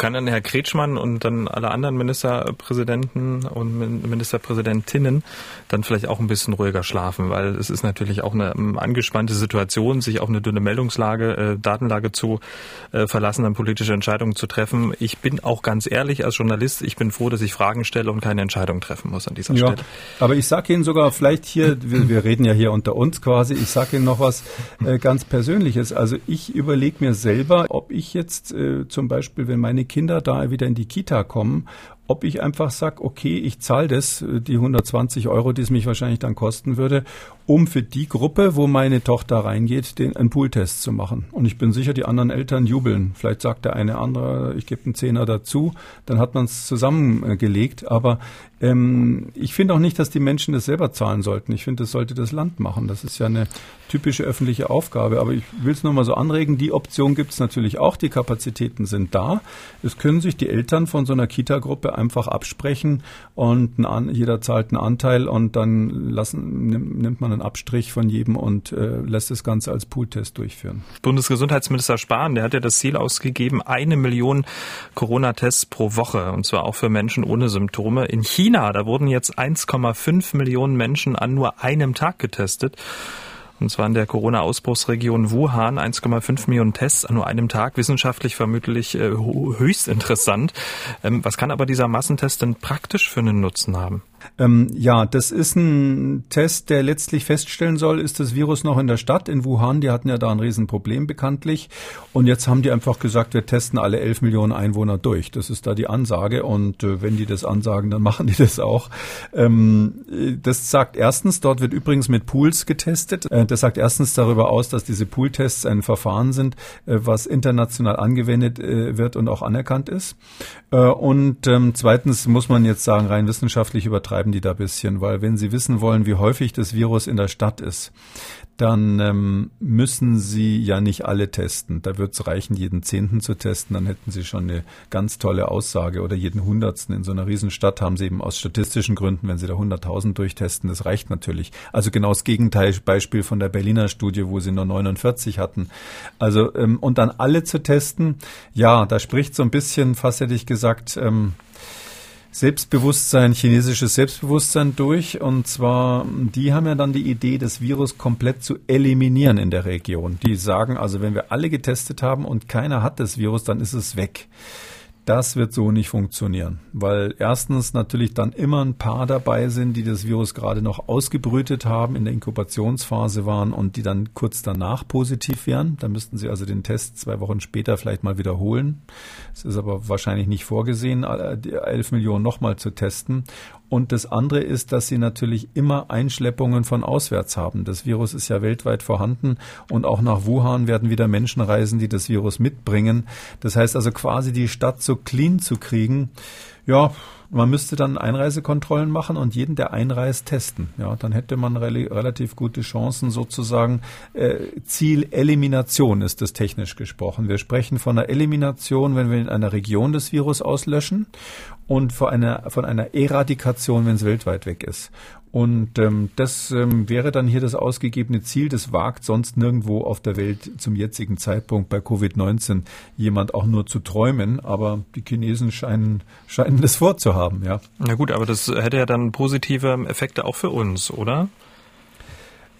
Kann dann Herr Kretschmann und dann alle anderen Ministerpräsidenten und Ministerpräsidentinnen dann vielleicht auch ein bisschen ruhiger schlafen, weil es ist natürlich auch eine ähm, angespannte Situation, sich auf eine dünne Meldungslage, äh, Datenlage zu äh, verlassen, dann politische Entscheidungen zu treffen. Ich bin auch ganz ehrlich als Journalist, ich bin froh, dass ich Fragen stelle und keine Entscheidung treffen muss an dieser ja, Stelle. Aber ich sage Ihnen sogar vielleicht hier, wir, wir, reden ja hier unter uns quasi, ich sage Ihnen noch was äh, ganz Persönliches. Also ich überlege mir selber, ob ich jetzt äh, zum Beispiel, wenn meine Kinder da wieder in die Kita kommen ob ich einfach sage, okay, ich zahle das, äh, die 120 Euro, die es mich wahrscheinlich dann kosten würde, um für die Gruppe, wo meine Tochter reingeht, den, einen Pooltest zu machen. Und ich bin sicher, die anderen Eltern jubeln. Vielleicht sagt der eine andere, ich gebe einen Zehner dazu, dann hat man es zusammengelegt. Aber ähm, ich finde auch nicht, dass die Menschen das selber zahlen sollten. Ich finde, das sollte das Land machen. Das ist ja eine typische öffentliche Aufgabe. Aber ich will es nur mal so anregen, die Option gibt es natürlich auch. Die Kapazitäten sind da. Es können sich die Eltern von so einer Kita-Gruppe einfach absprechen und ein, jeder zahlt einen Anteil und dann lassen, nimmt man einen Abstrich von jedem und äh, lässt das Ganze als Pooltest durchführen. Bundesgesundheitsminister Spahn, der hat ja das Ziel ausgegeben, eine Million Corona-Tests pro Woche und zwar auch für Menschen ohne Symptome. In China, da wurden jetzt 1,5 Millionen Menschen an nur einem Tag getestet und zwar in der Corona-Ausbruchsregion Wuhan. 1,5 Millionen Tests an nur einem Tag, wissenschaftlich vermutlich äh, höchst interessant. Ähm, was kann aber dieser Massentest denn praktisch für einen Nutzen haben? Ähm, ja, das ist ein Test, der letztlich feststellen soll, ist das Virus noch in der Stadt in Wuhan. Die hatten ja da ein Riesenproblem bekanntlich. Und jetzt haben die einfach gesagt, wir testen alle 11 Millionen Einwohner durch. Das ist da die Ansage. Und äh, wenn die das ansagen, dann machen die das auch. Ähm, das sagt erstens, dort wird übrigens mit Pools getestet. Äh, das sagt erstens darüber aus, dass diese Pooltests ein Verfahren sind, äh, was international angewendet äh, wird und auch anerkannt ist. Äh, und ähm, zweitens muss man jetzt sagen, rein wissenschaftlich übertreiben die da bisschen, weil wenn sie wissen wollen, wie häufig das Virus in der Stadt ist, dann ähm, müssen Sie ja nicht alle testen. Da wird es reichen, jeden Zehnten zu testen, dann hätten Sie schon eine ganz tolle Aussage oder jeden Hundertsten. In so einer Riesenstadt haben Sie eben aus statistischen Gründen, wenn Sie da 100.000 durchtesten, das reicht natürlich. Also genau das Gegenteil, Beispiel von der Berliner Studie, wo Sie nur 49 hatten. Also ähm, und dann alle zu testen, ja, da spricht so ein bisschen, fast hätte ich gesagt, ähm, Selbstbewusstsein, chinesisches Selbstbewusstsein durch. Und zwar, die haben ja dann die Idee, das Virus komplett zu eliminieren in der Region. Die sagen also, wenn wir alle getestet haben und keiner hat das Virus, dann ist es weg. Das wird so nicht funktionieren, weil erstens natürlich dann immer ein paar dabei sind, die das Virus gerade noch ausgebrütet haben, in der Inkubationsphase waren und die dann kurz danach positiv wären. Da müssten sie also den Test zwei Wochen später vielleicht mal wiederholen. Es ist aber wahrscheinlich nicht vorgesehen, elf Millionen nochmal zu testen. Und das andere ist, dass sie natürlich immer Einschleppungen von auswärts haben. Das Virus ist ja weltweit vorhanden und auch nach Wuhan werden wieder Menschen reisen, die das Virus mitbringen. Das heißt also quasi die Stadt so clean zu kriegen. Ja, man müsste dann Einreisekontrollen machen und jeden, der einreist, testen. Ja, dann hätte man re relativ gute Chancen sozusagen. Äh, Ziel Elimination ist das technisch gesprochen. Wir sprechen von einer Elimination, wenn wir in einer Region das Virus auslöschen und von einer, von einer Eradikation, wenn es weltweit weg ist. Und ähm, das ähm, wäre dann hier das ausgegebene Ziel. Das wagt sonst nirgendwo auf der Welt zum jetzigen Zeitpunkt bei Covid-19 jemand auch nur zu träumen. Aber die Chinesen scheinen, scheinen das vorzuhaben, ja. Na gut, aber das hätte ja dann positive Effekte auch für uns, oder?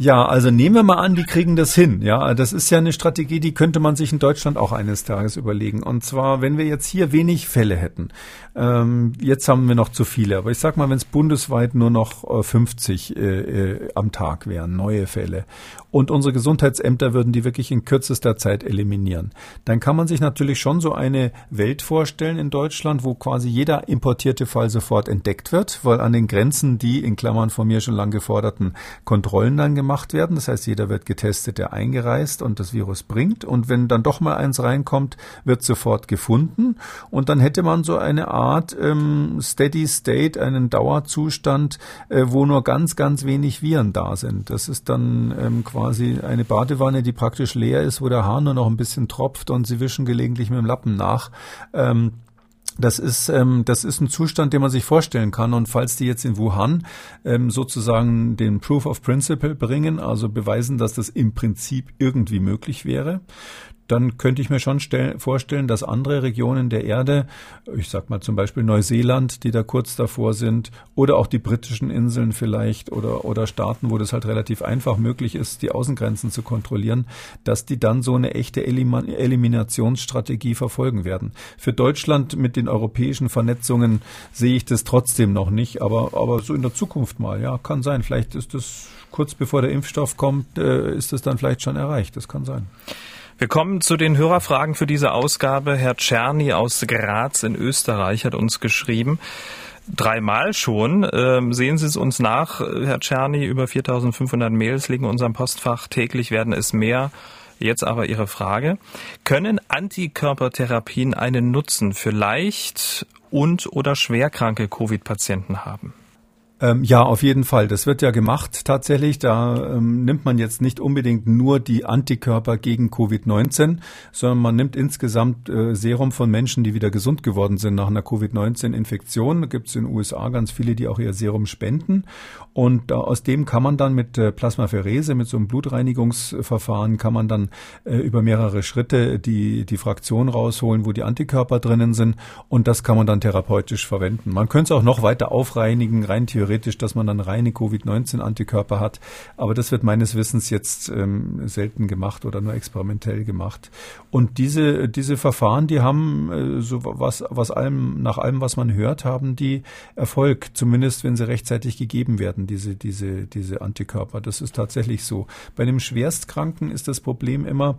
Ja, also nehmen wir mal an, die kriegen das hin. Ja, das ist ja eine Strategie, die könnte man sich in Deutschland auch eines Tages überlegen. Und zwar, wenn wir jetzt hier wenig Fälle hätten. Ähm, jetzt haben wir noch zu viele, aber ich sag mal, wenn es bundesweit nur noch 50 äh, äh, am Tag wären, neue Fälle, und unsere Gesundheitsämter würden die wirklich in kürzester Zeit eliminieren, dann kann man sich natürlich schon so eine Welt vorstellen in Deutschland, wo quasi jeder importierte Fall sofort entdeckt wird, weil an den Grenzen die in Klammern von mir schon lang geforderten Kontrollen dann gemacht gemacht werden. Das heißt, jeder wird getestet, der eingereist und das Virus bringt. Und wenn dann doch mal eins reinkommt, wird sofort gefunden. Und dann hätte man so eine Art ähm, Steady State, einen Dauerzustand, äh, wo nur ganz, ganz wenig Viren da sind. Das ist dann ähm, quasi eine Badewanne, die praktisch leer ist, wo der Hahn nur noch ein bisschen tropft und sie wischen gelegentlich mit dem Lappen nach. Ähm, das ist, ähm, das ist ein Zustand, den man sich vorstellen kann. Und falls die jetzt in Wuhan ähm, sozusagen den Proof of Principle bringen, also beweisen, dass das im Prinzip irgendwie möglich wäre, dann könnte ich mir schon vorstellen, dass andere Regionen der Erde, ich sag mal zum Beispiel Neuseeland, die da kurz davor sind, oder auch die britischen Inseln vielleicht oder, oder Staaten, wo das halt relativ einfach möglich ist, die Außengrenzen zu kontrollieren, dass die dann so eine echte Elim Eliminationsstrategie verfolgen werden. Für Deutschland mit den europäischen Vernetzungen sehe ich das trotzdem noch nicht, aber, aber so in der Zukunft mal, ja, kann sein. Vielleicht ist das kurz bevor der Impfstoff kommt, äh, ist das dann vielleicht schon erreicht. Das kann sein. Wir kommen zu den Hörerfragen für diese Ausgabe. Herr Czerny aus Graz in Österreich hat uns geschrieben. Dreimal schon. Ähm, sehen Sie es uns nach, Herr Czerny. Über 4500 Mails liegen in unserem Postfach. Täglich werden es mehr. Jetzt aber Ihre Frage. Können Antikörpertherapien einen Nutzen für leicht und oder schwerkranke Covid-Patienten haben? Ähm, ja, auf jeden Fall. Das wird ja gemacht tatsächlich. Da ähm, nimmt man jetzt nicht unbedingt nur die Antikörper gegen Covid-19, sondern man nimmt insgesamt äh, Serum von Menschen, die wieder gesund geworden sind nach einer Covid-19-Infektion. Da gibt es in den USA ganz viele, die auch ihr Serum spenden. Und äh, aus dem kann man dann mit äh, Plasmapherese, mit so einem Blutreinigungsverfahren, kann man dann äh, über mehrere Schritte die, die Fraktion rausholen, wo die Antikörper drinnen sind. Und das kann man dann therapeutisch verwenden. Man könnte es auch noch weiter aufreinigen, rein theoretisch dass man dann reine Covid-19-Antikörper hat. Aber das wird meines Wissens jetzt ähm, selten gemacht oder nur experimentell gemacht. Und diese, diese Verfahren, die haben so was, was allem, nach allem, was man hört, haben die Erfolg, zumindest wenn sie rechtzeitig gegeben werden, diese, diese, diese Antikörper. Das ist tatsächlich so. Bei dem Schwerstkranken ist das Problem immer,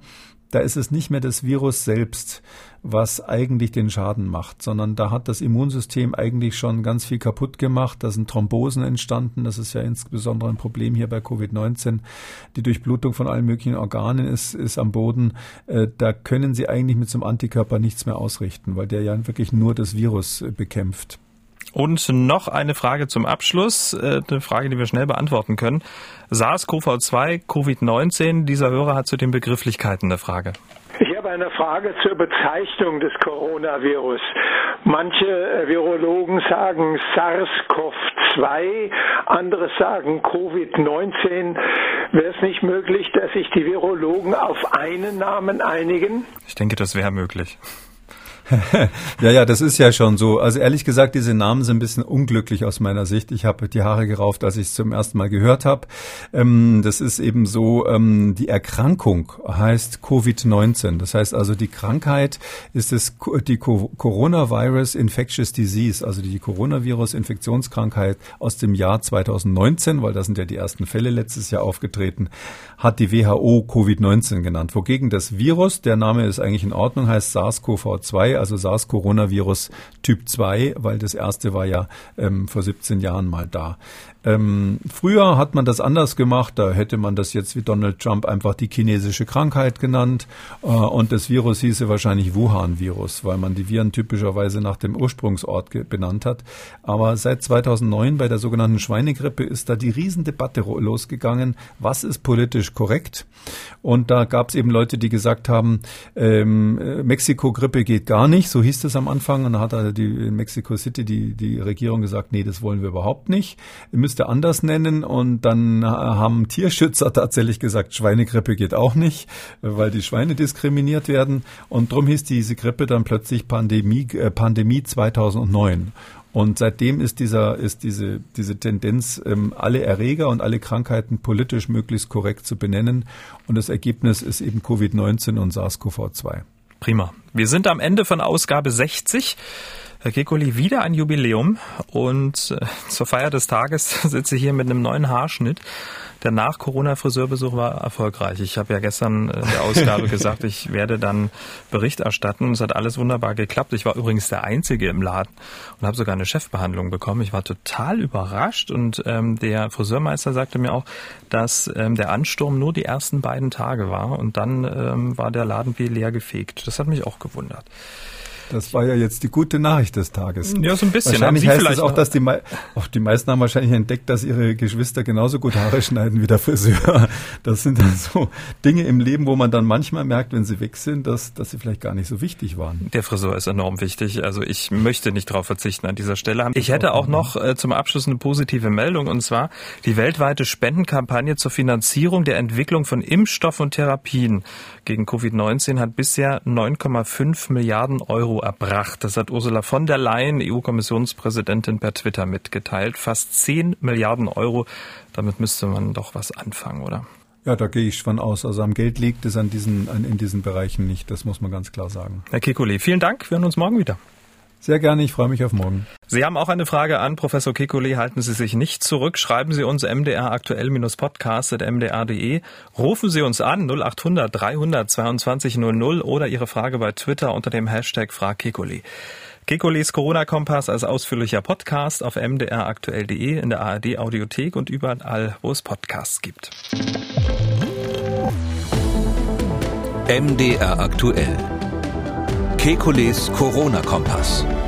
da ist es nicht mehr das Virus selbst, was eigentlich den Schaden macht, sondern da hat das Immunsystem eigentlich schon ganz viel kaputt gemacht. Da sind Thrombosen entstanden. Das ist ja insbesondere ein Problem hier bei Covid-19. Die Durchblutung von allen möglichen Organen ist, ist am Boden. Äh, da können Sie eigentlich mit so einem Antikörper nichts mehr ausrichten, weil der ja wirklich nur das Virus äh, bekämpft. Und noch eine Frage zum Abschluss, äh, eine Frage, die wir schnell beantworten können. SARS-CoV-2, Covid-19, dieser Hörer hat zu den Begrifflichkeiten eine Frage. Ich habe eine Frage zur Bezeichnung des Coronavirus. Manche äh, Virologen sagen SARS-CoV-2, andere sagen Covid-19. Wäre es nicht möglich, dass sich die Virologen auf einen Namen einigen? Ich denke, das wäre möglich. ja, ja, das ist ja schon so. Also ehrlich gesagt, diese Namen sind ein bisschen unglücklich aus meiner Sicht. Ich habe die Haare gerauft, als ich es zum ersten Mal gehört habe. Ähm, das ist eben so, ähm, die Erkrankung heißt Covid-19. Das heißt also, die Krankheit ist es die Coronavirus Infectious Disease, also die Coronavirus-Infektionskrankheit aus dem Jahr 2019, weil da sind ja die ersten Fälle letztes Jahr aufgetreten, hat die WHO Covid-19 genannt. Wogegen das Virus, der Name ist eigentlich in Ordnung, heißt SARS-CoV-2, also SARS-Coronavirus Typ 2, weil das erste war ja ähm, vor 17 Jahren mal da. Ähm, früher hat man das anders gemacht, da hätte man das jetzt wie Donald Trump einfach die chinesische Krankheit genannt äh, und das Virus hieße wahrscheinlich Wuhan-Virus, weil man die Viren typischerweise nach dem Ursprungsort benannt hat. Aber seit 2009 bei der sogenannten Schweinegrippe ist da die Riesendebatte losgegangen, was ist politisch korrekt? Und da gab es eben Leute, die gesagt haben, ähm, äh, Mexiko-Grippe geht gar nicht, so hieß es am Anfang und da hat also die in Mexico City die, die Regierung gesagt, nee, das wollen wir überhaupt nicht. Wir müsste anders nennen und dann haben Tierschützer tatsächlich gesagt, Schweinegrippe geht auch nicht, weil die Schweine diskriminiert werden und drum hieß diese Grippe dann plötzlich Pandemie, äh, Pandemie 2009. Und seitdem ist dieser, ist diese, diese Tendenz, ähm, alle Erreger und alle Krankheiten politisch möglichst korrekt zu benennen. Und das Ergebnis ist eben Covid-19 und SARS-CoV-2. Prima. Wir sind am Ende von Ausgabe 60. Herr Kekoli, wieder ein Jubiläum und äh, zur Feier des Tages sitze ich hier mit einem neuen Haarschnitt. Der Nach-Corona-Friseurbesuch war erfolgreich. Ich habe ja gestern in der Ausgabe gesagt, ich werde dann Bericht erstatten. Es hat alles wunderbar geklappt. Ich war übrigens der Einzige im Laden und habe sogar eine Chefbehandlung bekommen. Ich war total überrascht und ähm, der Friseurmeister sagte mir auch, dass ähm, der Ansturm nur die ersten beiden Tage war und dann ähm, war der Laden wie leer gefegt. Das hat mich auch gewundert. Das war ja jetzt die gute Nachricht des Tages. Ja, so ein bisschen. Wahrscheinlich heißt es auch, dass die, auch die meisten haben wahrscheinlich entdeckt, dass ihre Geschwister genauso gut Haare schneiden wie der Friseur. Das sind dann so Dinge im Leben, wo man dann manchmal merkt, wenn sie weg sind, dass, dass sie vielleicht gar nicht so wichtig waren. Der Friseur ist enorm wichtig. Also ich möchte nicht darauf verzichten an dieser Stelle. Ich hätte auch noch äh, zum Abschluss eine positive Meldung und zwar die weltweite Spendenkampagne zur Finanzierung der Entwicklung von Impfstoff und Therapien gegen Covid-19 hat bisher 9,5 Milliarden Euro erbracht. Das hat Ursula von der Leyen, EU-Kommissionspräsidentin, per Twitter mitgeteilt. Fast 10 Milliarden Euro. Damit müsste man doch was anfangen, oder? Ja, da gehe ich von aus. Also am Geld liegt es an diesen, an, in diesen Bereichen nicht. Das muss man ganz klar sagen. Herr Kikuli, vielen Dank. Wir hören uns morgen wieder. Sehr gerne, ich freue mich auf morgen. Sie haben auch eine Frage an Professor Kekulé. Halten Sie sich nicht zurück. Schreiben Sie uns mdr aktuell-podcast.mdr.de. Rufen Sie uns an 0800 300 22 00 oder Ihre Frage bei Twitter unter dem Hashtag FragKekulé. Kekulis Corona-Kompass als ausführlicher Podcast auf mdraktuell.de, in der ARD-Audiothek und überall, wo es Podcasts gibt. MDR aktuell. Kekules Corona-Kompass.